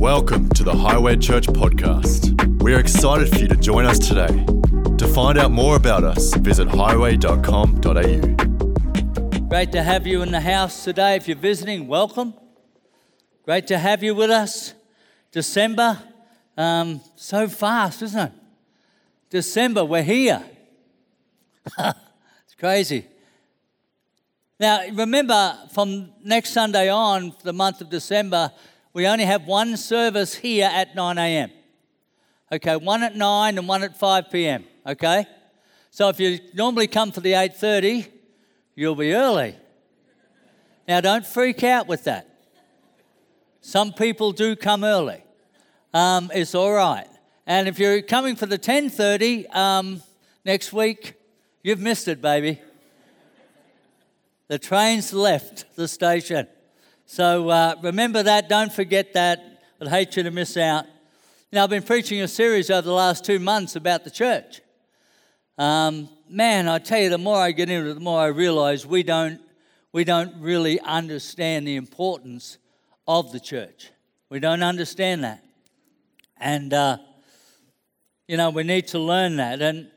Welcome to the Highway Church podcast. We are excited for you to join us today. To find out more about us, visit highway.com.au. Great to have you in the house today. If you're visiting, welcome. Great to have you with us. December, um, so fast, isn't it? December, we're here. it's crazy. Now, remember, from next Sunday on, the month of December, we only have one service here at 9 a.m. Okay, one at 9 and one at 5 p.m. Okay? So if you normally come for the 8:30, you'll be early. Now don't freak out with that. Some people do come early. Um, it's all right. And if you're coming for the 10:30 um, next week, you've missed it, baby. The train's left the station. So uh, remember that, don't forget that. I'd hate you to miss out. Now, I've been preaching a series over the last two months about the church. Um, man, I tell you, the more I get into it, the more I realize we don't, we don't really understand the importance of the church. We don't understand that. And, uh, you know, we need to learn that. And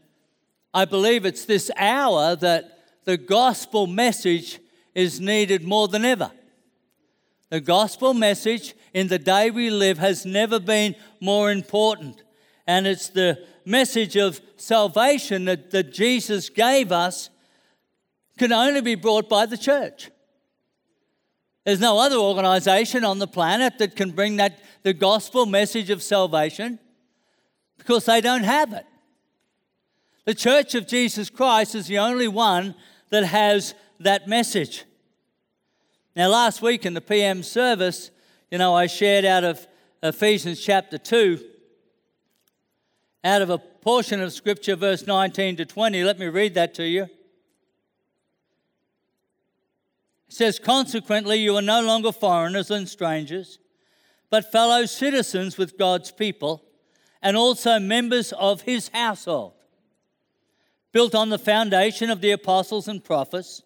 I believe it's this hour that the gospel message is needed more than ever. The gospel message in the day we live has never been more important. And it's the message of salvation that, that Jesus gave us can only be brought by the church. There's no other organization on the planet that can bring that the gospel message of salvation because they don't have it. The Church of Jesus Christ is the only one that has that message. Now, last week in the PM service, you know, I shared out of Ephesians chapter 2, out of a portion of Scripture, verse 19 to 20. Let me read that to you. It says, Consequently, you are no longer foreigners and strangers, but fellow citizens with God's people, and also members of his household, built on the foundation of the apostles and prophets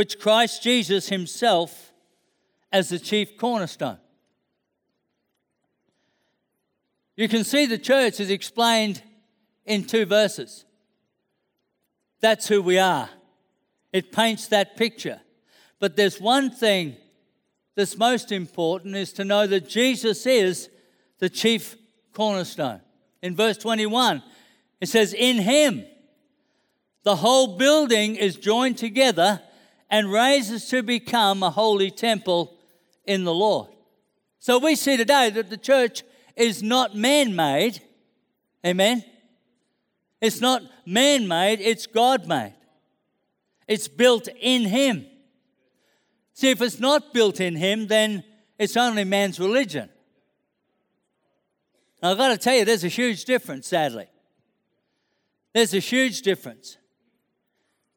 which Christ Jesus himself as the chief cornerstone. You can see the church is explained in two verses. That's who we are. It paints that picture. But there's one thing that's most important is to know that Jesus is the chief cornerstone. In verse 21, it says, In him, the whole building is joined together and raises to become a holy temple in the Lord. So we see today that the church is not man made. Amen. It's not man made, it's God made. It's built in Him. See, if it's not built in Him, then it's only man's religion. I've got to tell you, there's a huge difference, sadly. There's a huge difference.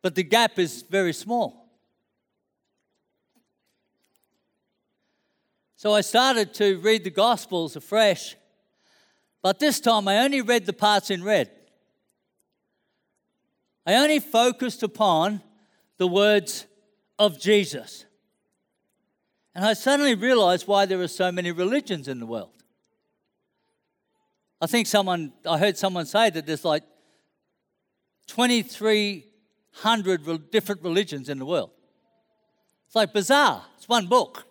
But the gap is very small. So I started to read the Gospels afresh, but this time I only read the parts in red. I only focused upon the words of Jesus. And I suddenly realized why there are so many religions in the world. I think someone, I heard someone say that there's like 2,300 different religions in the world. It's like bizarre. It's one book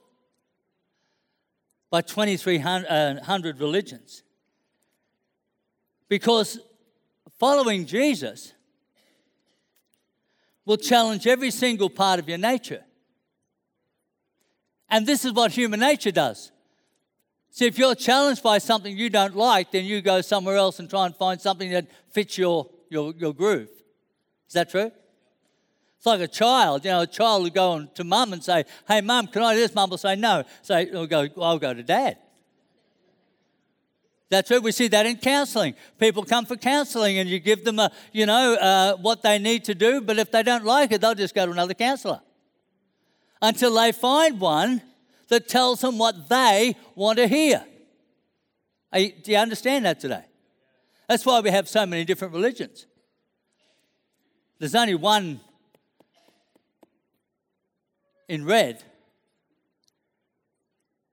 by 2,300 uh, religions. Because following Jesus will challenge every single part of your nature. And this is what human nature does. See, if you're challenged by something you don't like, then you go somewhere else and try and find something that fits your, your, your groove. Is that true? It's like a child. You know, a child will go to mum and say, Hey, mum, can I do this? Mum will say, No. So he'll go, I'll go to dad. That's right. We see that in counselling. People come for counselling, and you give them a, you know, uh, what they need to do. But if they don't like it, they'll just go to another counsellor until they find one that tells them what they want to hear. You, do you understand that today? That's why we have so many different religions. There's only one in red.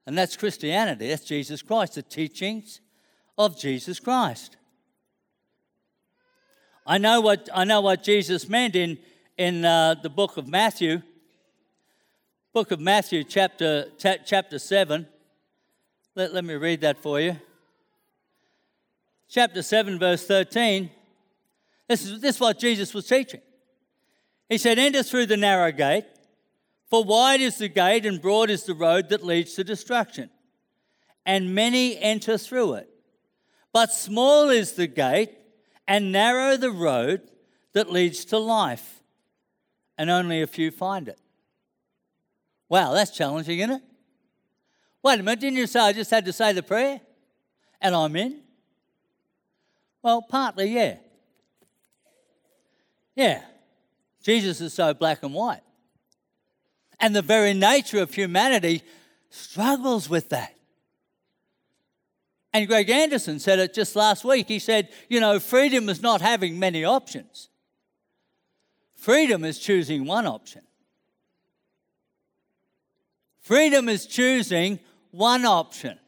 And that's Christianity. That's Jesus Christ, the teachings of Jesus Christ. I know what, I know what Jesus meant in, in uh, the book of Matthew. Book of Matthew, chapter, chapter 7. Let, let me read that for you. Chapter 7, verse 13. This is, this is what Jesus was teaching. He said, Enter through the narrow gate, for wide is the gate and broad is the road that leads to destruction, and many enter through it. But small is the gate and narrow the road that leads to life, and only a few find it. Wow, that's challenging, isn't it? Wait a minute, didn't you say I just had to say the prayer and I'm in? Well, partly, yeah. Yeah. Jesus is so black and white. And the very nature of humanity struggles with that. And Greg Anderson said it just last week. He said, you know, freedom is not having many options, freedom is choosing one option. Freedom is choosing one option.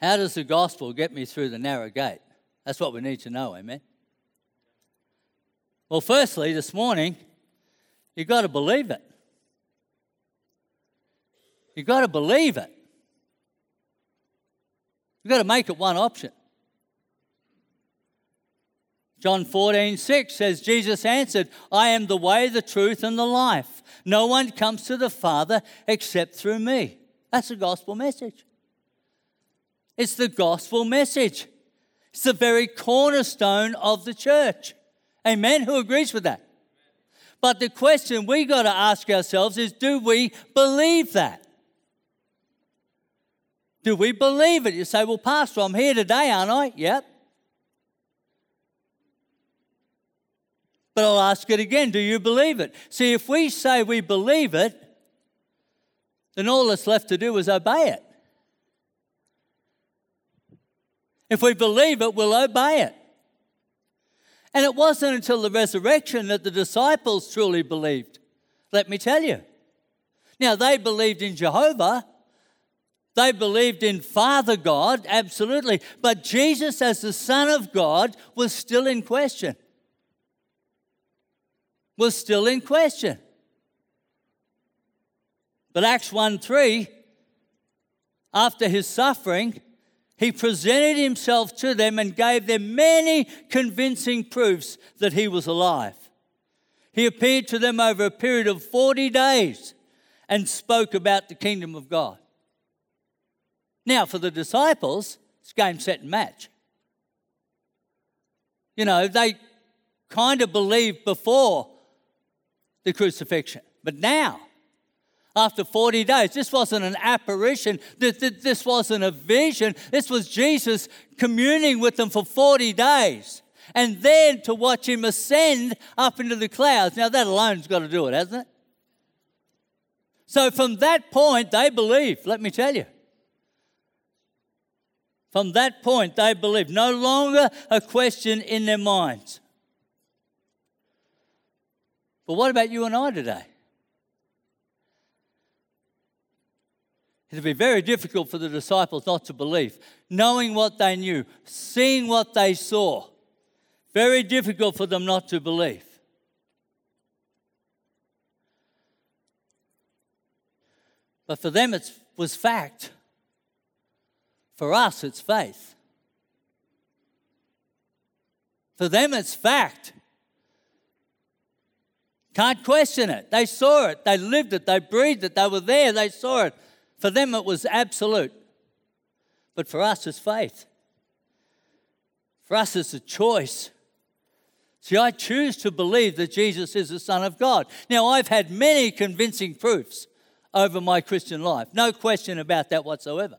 How does the gospel get me through the narrow gate? That's what we need to know, amen? Well, firstly, this morning, you've got to believe it. You've got to believe it. You've got to make it one option. John 14, 6 says, Jesus answered, I am the way, the truth, and the life. No one comes to the Father except through me. That's the gospel message. It's the gospel message. It's the very cornerstone of the church. Amen? Who agrees with that? But the question we got to ask ourselves is do we believe that? Do we believe it? You say, well, Pastor, I'm here today, aren't I? Yep. But I'll ask it again do you believe it? See, if we say we believe it, then all that's left to do is obey it. If we believe it, we'll obey it. And it wasn't until the resurrection that the disciples truly believed. Let me tell you. Now, they believed in Jehovah, they believed in Father God, absolutely. But Jesus, as the Son of God, was still in question. Was still in question. But Acts 1 3, after his suffering, he presented himself to them and gave them many convincing proofs that he was alive. He appeared to them over a period of 40 days and spoke about the kingdom of God. Now, for the disciples, it's game, set, and match. You know, they kind of believed before the crucifixion, but now, after 40 days. This wasn't an apparition. This wasn't a vision. This was Jesus communing with them for 40 days. And then to watch him ascend up into the clouds. Now, that alone's got to do it, hasn't it? So, from that point, they believed, let me tell you. From that point, they believed. No longer a question in their minds. But what about you and I today? It'd be very difficult for the disciples not to believe, knowing what they knew, seeing what they saw. Very difficult for them not to believe. But for them, it was fact. For us, it's faith. For them, it's fact. Can't question it. They saw it, they lived it, they breathed it, they were there, they saw it. For them, it was absolute. But for us, it's faith. For us, it's a choice. See, I choose to believe that Jesus is the Son of God. Now, I've had many convincing proofs over my Christian life, no question about that whatsoever.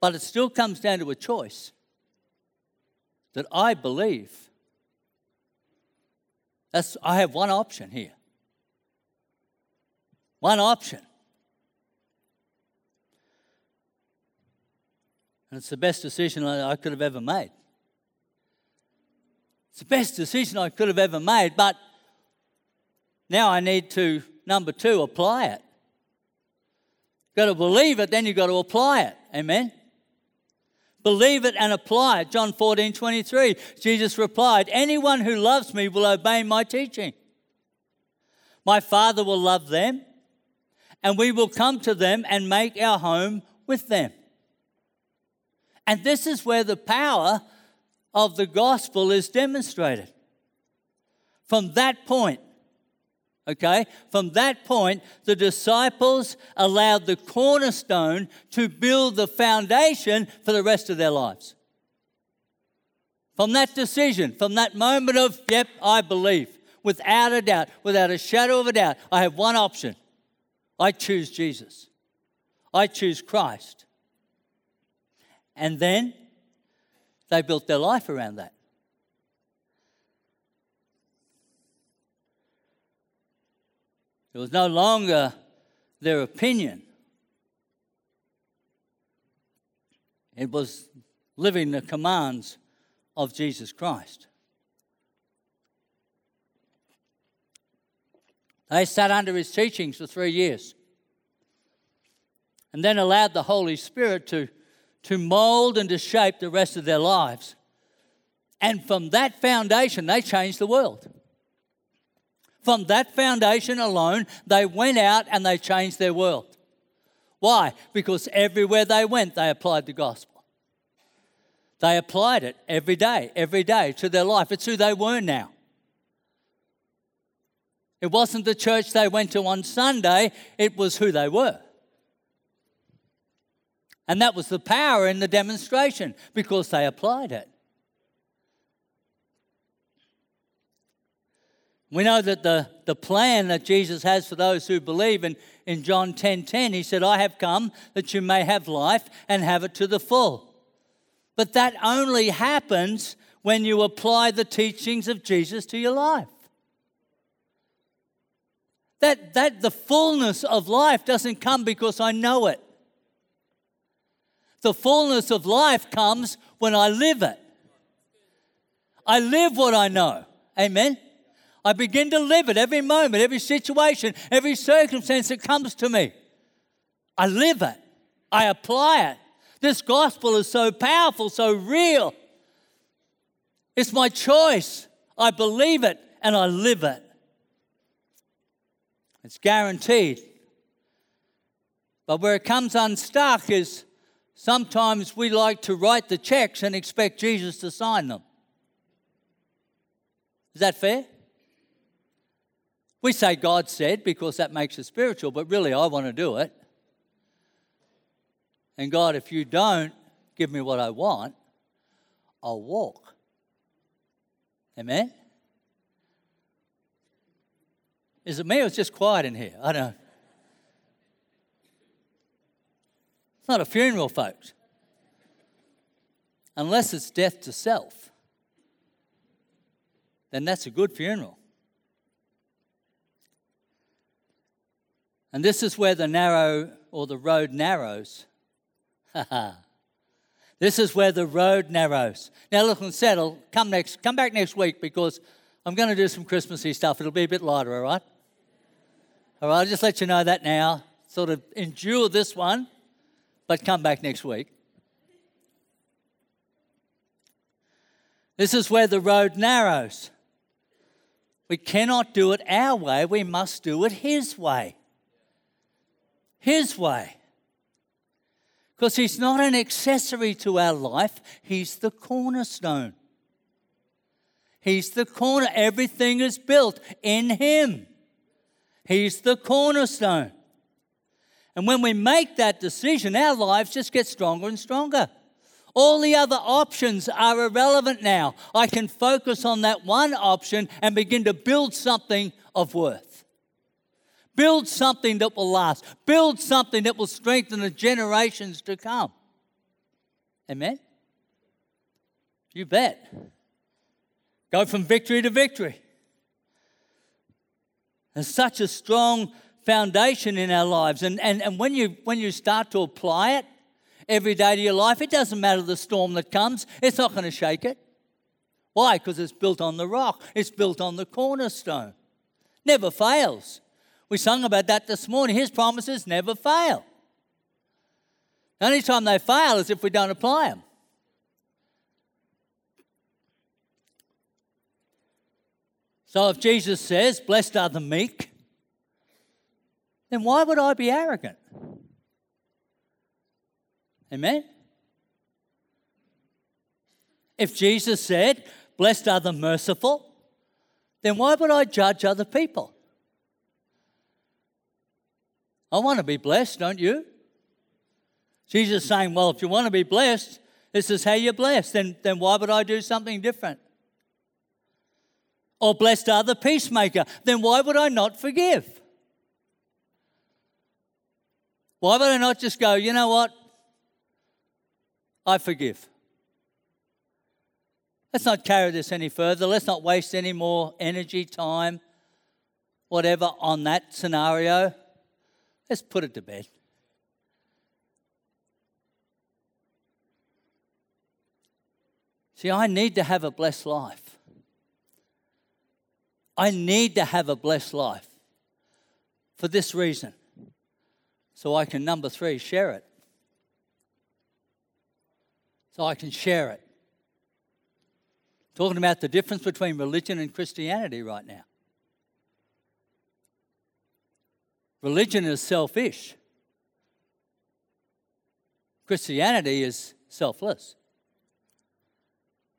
But it still comes down to a choice that I believe. That's, I have one option here. One option. And it's the best decision I could have ever made. It's the best decision I could have ever made, but Now I need to, number two, apply it. Got to believe it, then you've got to apply it. Amen? Believe it and apply it. John 14, 23. Jesus replied, Anyone who loves me will obey my teaching. My Father will love them, and we will come to them and make our home with them. And this is where the power of the gospel is demonstrated. From that point, okay, from that point, the disciples allowed the cornerstone to build the foundation for the rest of their lives. From that decision, from that moment of, yep, I believe, without a doubt, without a shadow of a doubt, I have one option I choose Jesus, I choose Christ. And then they built their life around that. It was no longer their opinion, it was living the commands of Jesus Christ. They sat under his teachings for three years and then allowed the Holy Spirit to, to mold and to shape the rest of their lives. And from that foundation, they changed the world. From that foundation alone, they went out and they changed their world. Why? Because everywhere they went, they applied the gospel. They applied it every day, every day to their life. It's who they were now. It wasn't the church they went to on Sunday, it was who they were. And that was the power in the demonstration because they applied it. We know that the, the plan that Jesus has for those who believe in, in John 10 10, he said, I have come that you may have life and have it to the full. But that only happens when you apply the teachings of Jesus to your life. That, that the fullness of life doesn't come because I know it. The fullness of life comes when I live it. I live what I know. Amen. I begin to live it every moment, every situation, every circumstance that comes to me. I live it. I apply it. This gospel is so powerful, so real. It's my choice. I believe it and I live it. It's guaranteed. But where it comes unstuck is sometimes we like to write the checks and expect Jesus to sign them. Is that fair? We say God said because that makes it spiritual, but really I want to do it. And God, if you don't give me what I want, I'll walk. Amen? Is it me or it's just quiet in here? I don't know. It's not a funeral, folks. Unless it's death to self, then that's a good funeral. And this is where the narrow or the road narrows. Ha ha. This is where the road narrows. Now look and settle. Come next. Come back next week because I'm going to do some Christmassy stuff. It'll be a bit lighter, all right? All right, I'll just let you know that now. Sort of endure this one, but come back next week. This is where the road narrows. We cannot do it our way, we must do it His way. His way. Because He's not an accessory to our life, He's the cornerstone. He's the corner. Everything is built in Him. He's the cornerstone. And when we make that decision, our lives just get stronger and stronger. All the other options are irrelevant now. I can focus on that one option and begin to build something of worth. Build something that will last. Build something that will strengthen the generations to come. Amen? You bet. Go from victory to victory. There's such a strong foundation in our lives. And, and, and when, you, when you start to apply it every day to your life, it doesn't matter the storm that comes, it's not going to shake it. Why? Because it's built on the rock, it's built on the cornerstone. Never fails. We sung about that this morning. His promises never fail. The only time they fail is if we don't apply them. So if Jesus says, Blessed are the meek, then why would I be arrogant? Amen? If Jesus said, Blessed are the merciful, then why would I judge other people? I want to be blessed, don't you? Jesus is saying, Well, if you want to be blessed, this is how you're blessed. Then, then why would I do something different? Or blessed are the peacemaker. Then why would I not forgive? Why would I not just go, you know what? I forgive. Let's not carry this any further. Let's not waste any more energy, time, whatever on that scenario. Let's put it to bed. See, I need to have a blessed life. I need to have a blessed life for this reason. So I can, number three, share it. So I can share it. Talking about the difference between religion and Christianity right now. Religion is selfish. Christianity is selfless.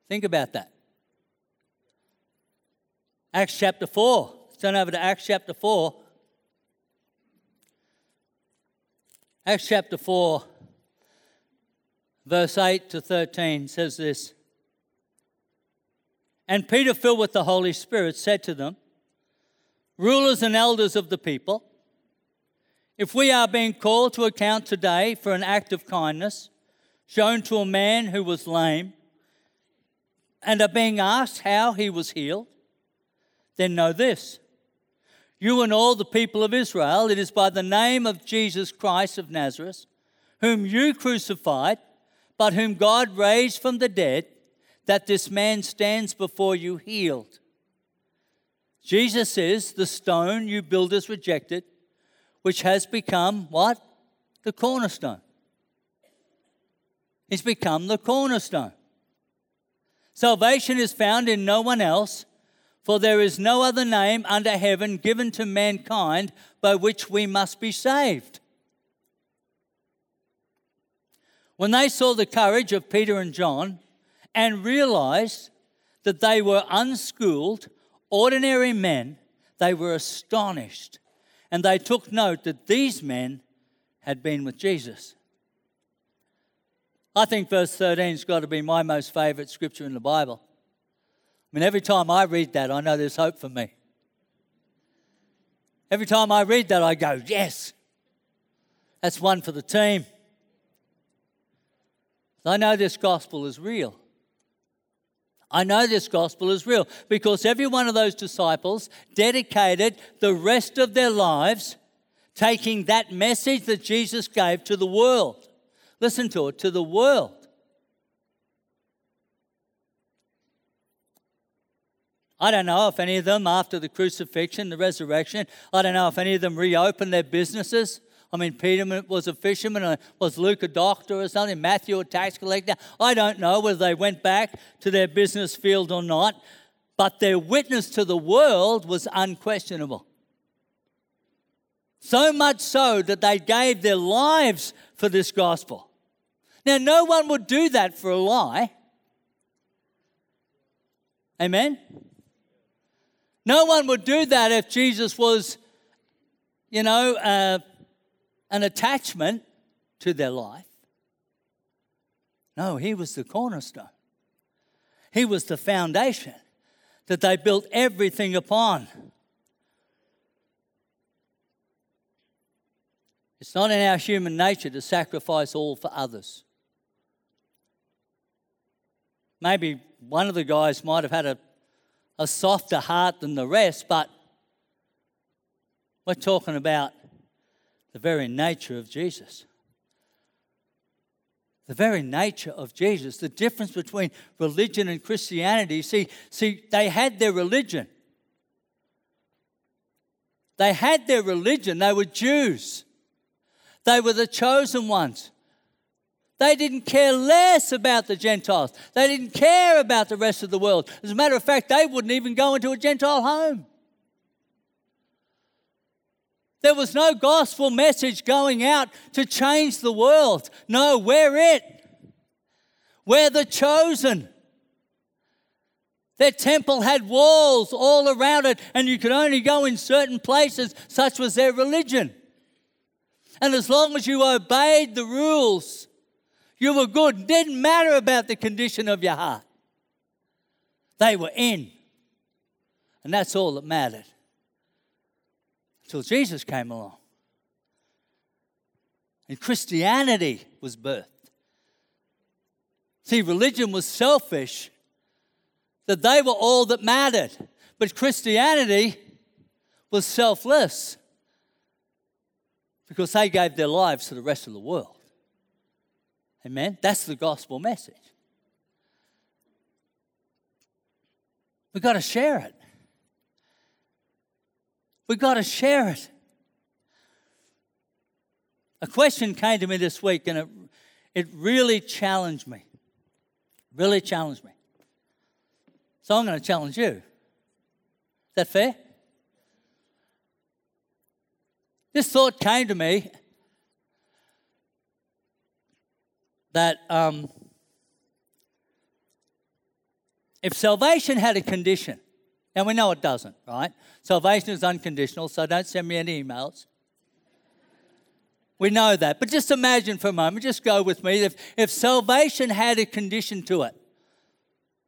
Think about that. Acts chapter 4. turn over to Acts chapter 4. Acts chapter 4, verse 8 to 13 says this And Peter, filled with the Holy Spirit, said to them, Rulers and elders of the people, if we are being called to account today for an act of kindness shown to a man who was lame, and are being asked how he was healed, then know this. You and all the people of Israel, it is by the name of Jesus Christ of Nazareth, whom you crucified, but whom God raised from the dead, that this man stands before you healed. Jesus is the stone you builders rejected, which has become what? The cornerstone. He's become the cornerstone. Salvation is found in no one else, for there is no other name under heaven given to mankind by which we must be saved. When they saw the courage of Peter and John and realized that they were unschooled, ordinary men, they were astonished. And they took note that these men had been with Jesus. I think verse 13's got to be my most favourite scripture in the Bible. Mean, every time I read that, I know there's hope for me. Every time I read that, I go, yes, that's one for the team. I know this gospel is real. I know this gospel is real because every one of those disciples dedicated the rest of their lives taking that message that Jesus gave to the world. Listen to it, to the world. I don't know if any of them, after the crucifixion, the resurrection, I don't know if any of them reopened their businesses. I mean, Peter was a fisherman, or was Luke a doctor or something, Matthew a tax collector. I don't know whether they went back to their business field or not, but their witness to the world was unquestionable. So much so that they gave their lives for this gospel. Now, no one would do that for a lie. Amen? No one would do that if Jesus was, you know, uh, an attachment to their life. No, he was the cornerstone. He was the foundation that they built everything upon. It's not in our human nature to sacrifice all for others. Maybe one of the guys might have had a, a softer heart than the rest, but we're talking about the very nature of Jesus. The very nature of Jesus, the difference between religion and Christianity. See, see, they had their religion. They had their religion, they were Jews, they were the chosen ones. They didn't care less about the Gentiles. They didn't care about the rest of the world. As a matter of fact, they wouldn't even go into a Gentile home. There was no gospel message going out to change the world. No, we're it. We're the chosen. Their temple had walls all around it, and you could only go in certain places. Such was their religion. And as long as you obeyed the rules, you were good. Didn't matter about the condition of your heart. They were in. And that's all that mattered. Until Jesus came along. And Christianity was birthed. See, religion was selfish, that they were all that mattered. But Christianity was selfless because they gave their lives to the rest of the world. Amen? That's the gospel message. We've got to share it. We've got to share it. A question came to me this week and it, it really challenged me. Really challenged me. So I'm going to challenge you. Is that fair? This thought came to me that um, if salvation had a condition, and we know it doesn't, right? Salvation is unconditional, so don't send me any emails. We know that. But just imagine for a moment, just go with me. If, if salvation had a condition to it,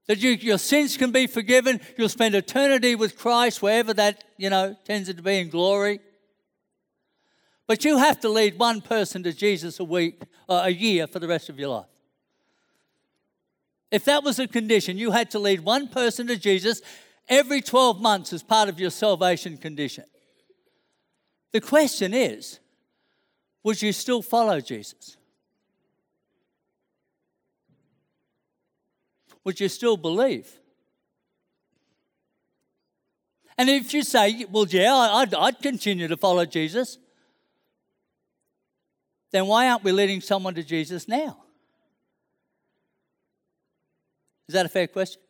that you, your sins can be forgiven, you'll spend eternity with Christ, wherever that, you know, tends to be in glory. But you have to lead one person to Jesus a week, or a year for the rest of your life. If that was a condition, you had to lead one person to Jesus every 12 months as part of your salvation condition. The question is would you still follow Jesus? Would you still believe? And if you say, well, yeah, I'd, I'd continue to follow Jesus, then why aren't we leading someone to Jesus now? Is that a fair question?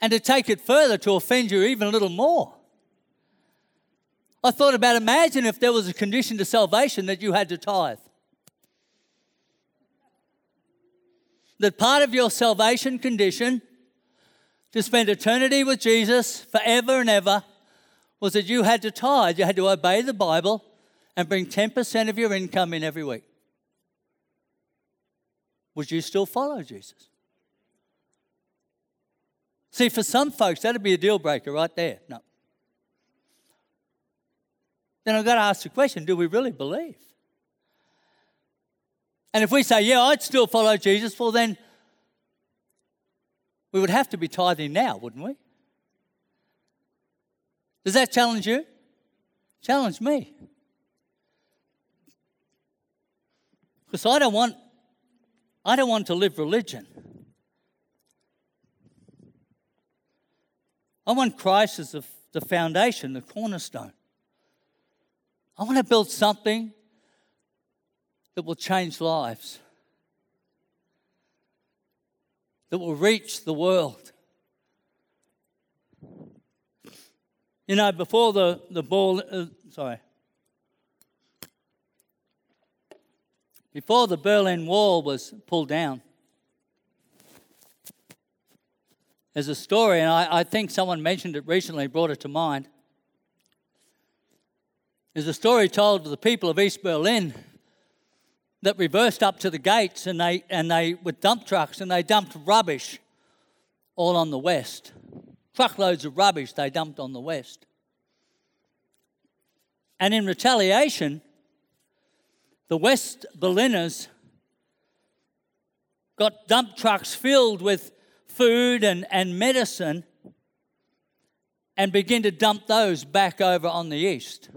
And to take it further, to offend you even a little more. I thought about imagine if there was a condition to salvation that you had to tithe. That part of your salvation condition to spend eternity with Jesus forever and ever was that you had to tithe. You had to obey the Bible and bring 10% of your income in every week, would you still follow Jesus? See, for some folks, that'd be a deal breaker right there. No. Then I've got to ask the question do we really believe? And if we say, yeah, I'd still follow Jesus, well, then we would have to be tithing now, wouldn't we? Does that challenge you? Challenge me. Because I don't want I don't want to live religion. I want Christ as the, the foundation, the cornerstone. I want to build something that will change lives, that will reach the world. You know, before the, the ball, uh, sorry, before the Berlin Wall was pulled down. There's a story, and I, I think someone mentioned it recently, brought it to mind. There's a story told to the people of East Berlin that reversed up to the gates and they, and they with dump trucks and they dumped rubbish all on the west. Truckloads of rubbish they dumped on the west. And in retaliation, the West Berliners got dump trucks filled with food and, and medicine and begin to dump those back over on the east.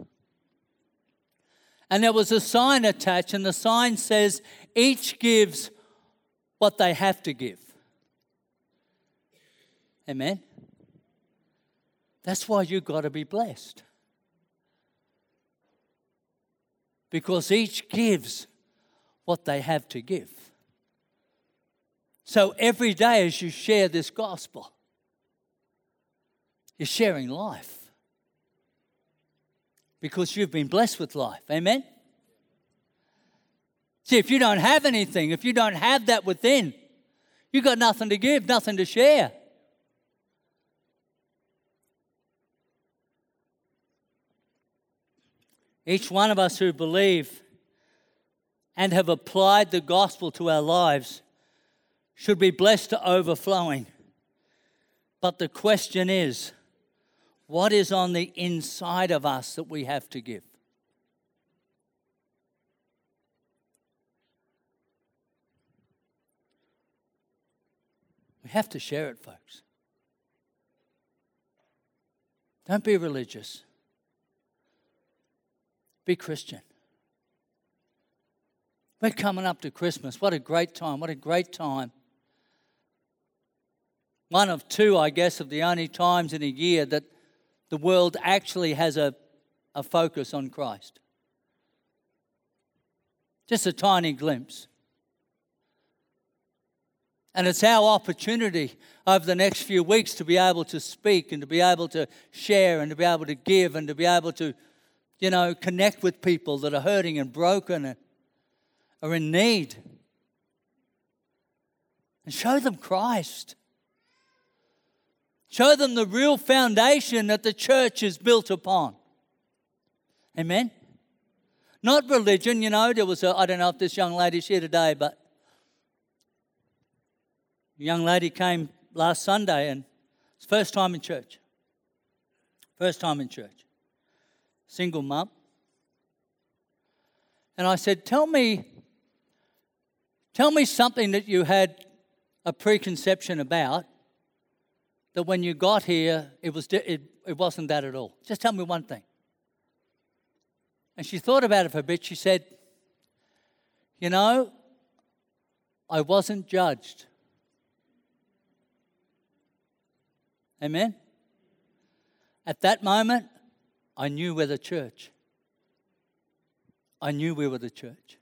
And there was a sign attached, and the sign says, Each gives what they have to give. Amen. That's why you've got to be blessed. Because each gives what they have to give. So every day as you share this gospel, you're sharing life. Because you've been blessed with life. Amen? See, if you don't have anything, if you don't have that within, you've got nothing to give, nothing to share. Each one of us who believe and have applied the gospel to our lives should be blessed to overflowing. But the question is what is on the inside of us that we have to give? We have to share it, folks. Don't be religious. Be Christian. We're coming up to Christmas. What a great time. What a great time. One of two, I guess, of the only times in a year that the world actually has a, a focus on Christ. Just a tiny glimpse. And it's our opportunity over the next few weeks to be able to speak and to be able to share and to be able to give and to be able to you know, connect with people that are hurting and broken and are in need. And show them Christ. Show them the real foundation that the church is built upon. Amen? Not religion, you know. There was a, I don't know if this young lady's here today, but a young lady came last Sunday and it's first time in church. First time in church single mum. And I said, Tell me, tell me something that you had a preconception about that when you got here, it, was, it, it wasn't that at all. Just tell me one thing. And she thought about it for a bit. She said, You know, I wasn't judged. Amen? At that moment, I knew we're the church. I knew we were the church.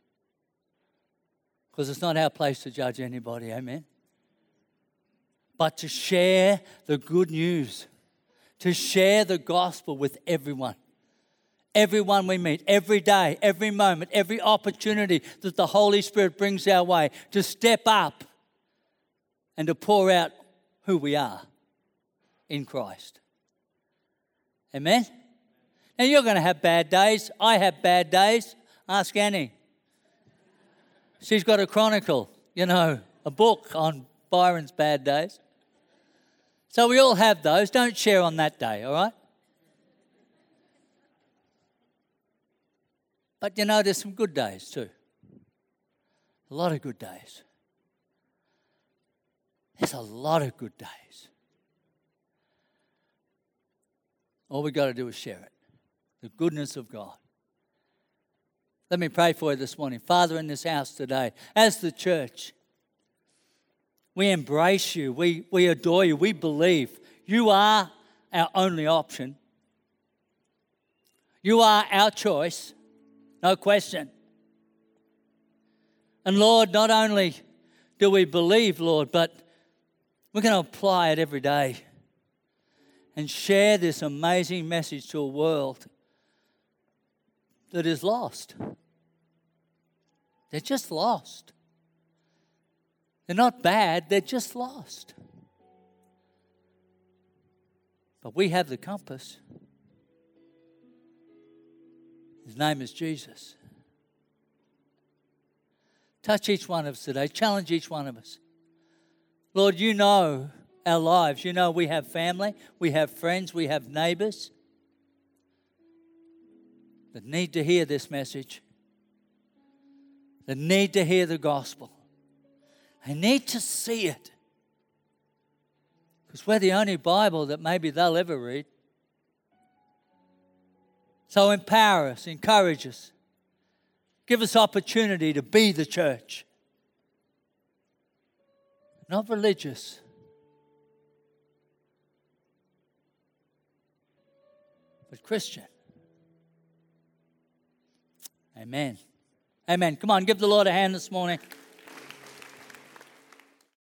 Because it's not our place to judge anybody, amen? But to share the good news, to share the gospel with everyone. Everyone we meet, every day, every moment, every opportunity that the Holy Spirit brings our way, to step up and to pour out who we are in Christ. Amen? Now, you're going to have bad days. I have bad days. Ask Annie. She's got a chronicle, you know, a book on Byron's bad days. So we all have those. Don't share on that day, all right? But you know, there's some good days too. A lot of good days. There's a lot of good days. All we've got to do is share it the goodness of God. Let me pray for you this morning. Father, in this house today, as the church, we embrace you, we, we adore you, we believe you are our only option. You are our choice, no question. And Lord, not only do we believe, Lord, but we're going to apply it every day and share this amazing message to a world that is lost. They're just lost. They're not bad, they're just lost. But we have the compass. His name is Jesus. Touch each one of us today. Challenge each one of us. Lord, you know our lives. You know we have family, we have friends, we have neighbors that need to hear this message, that need to hear the gospel. They need to see it. Because we're the only Bible that maybe they'll ever read. So empower us, encourage us, give us opportunity to be the church. Not religious, but Christian. Amen. Amen. Come on, give the Lord a hand this morning.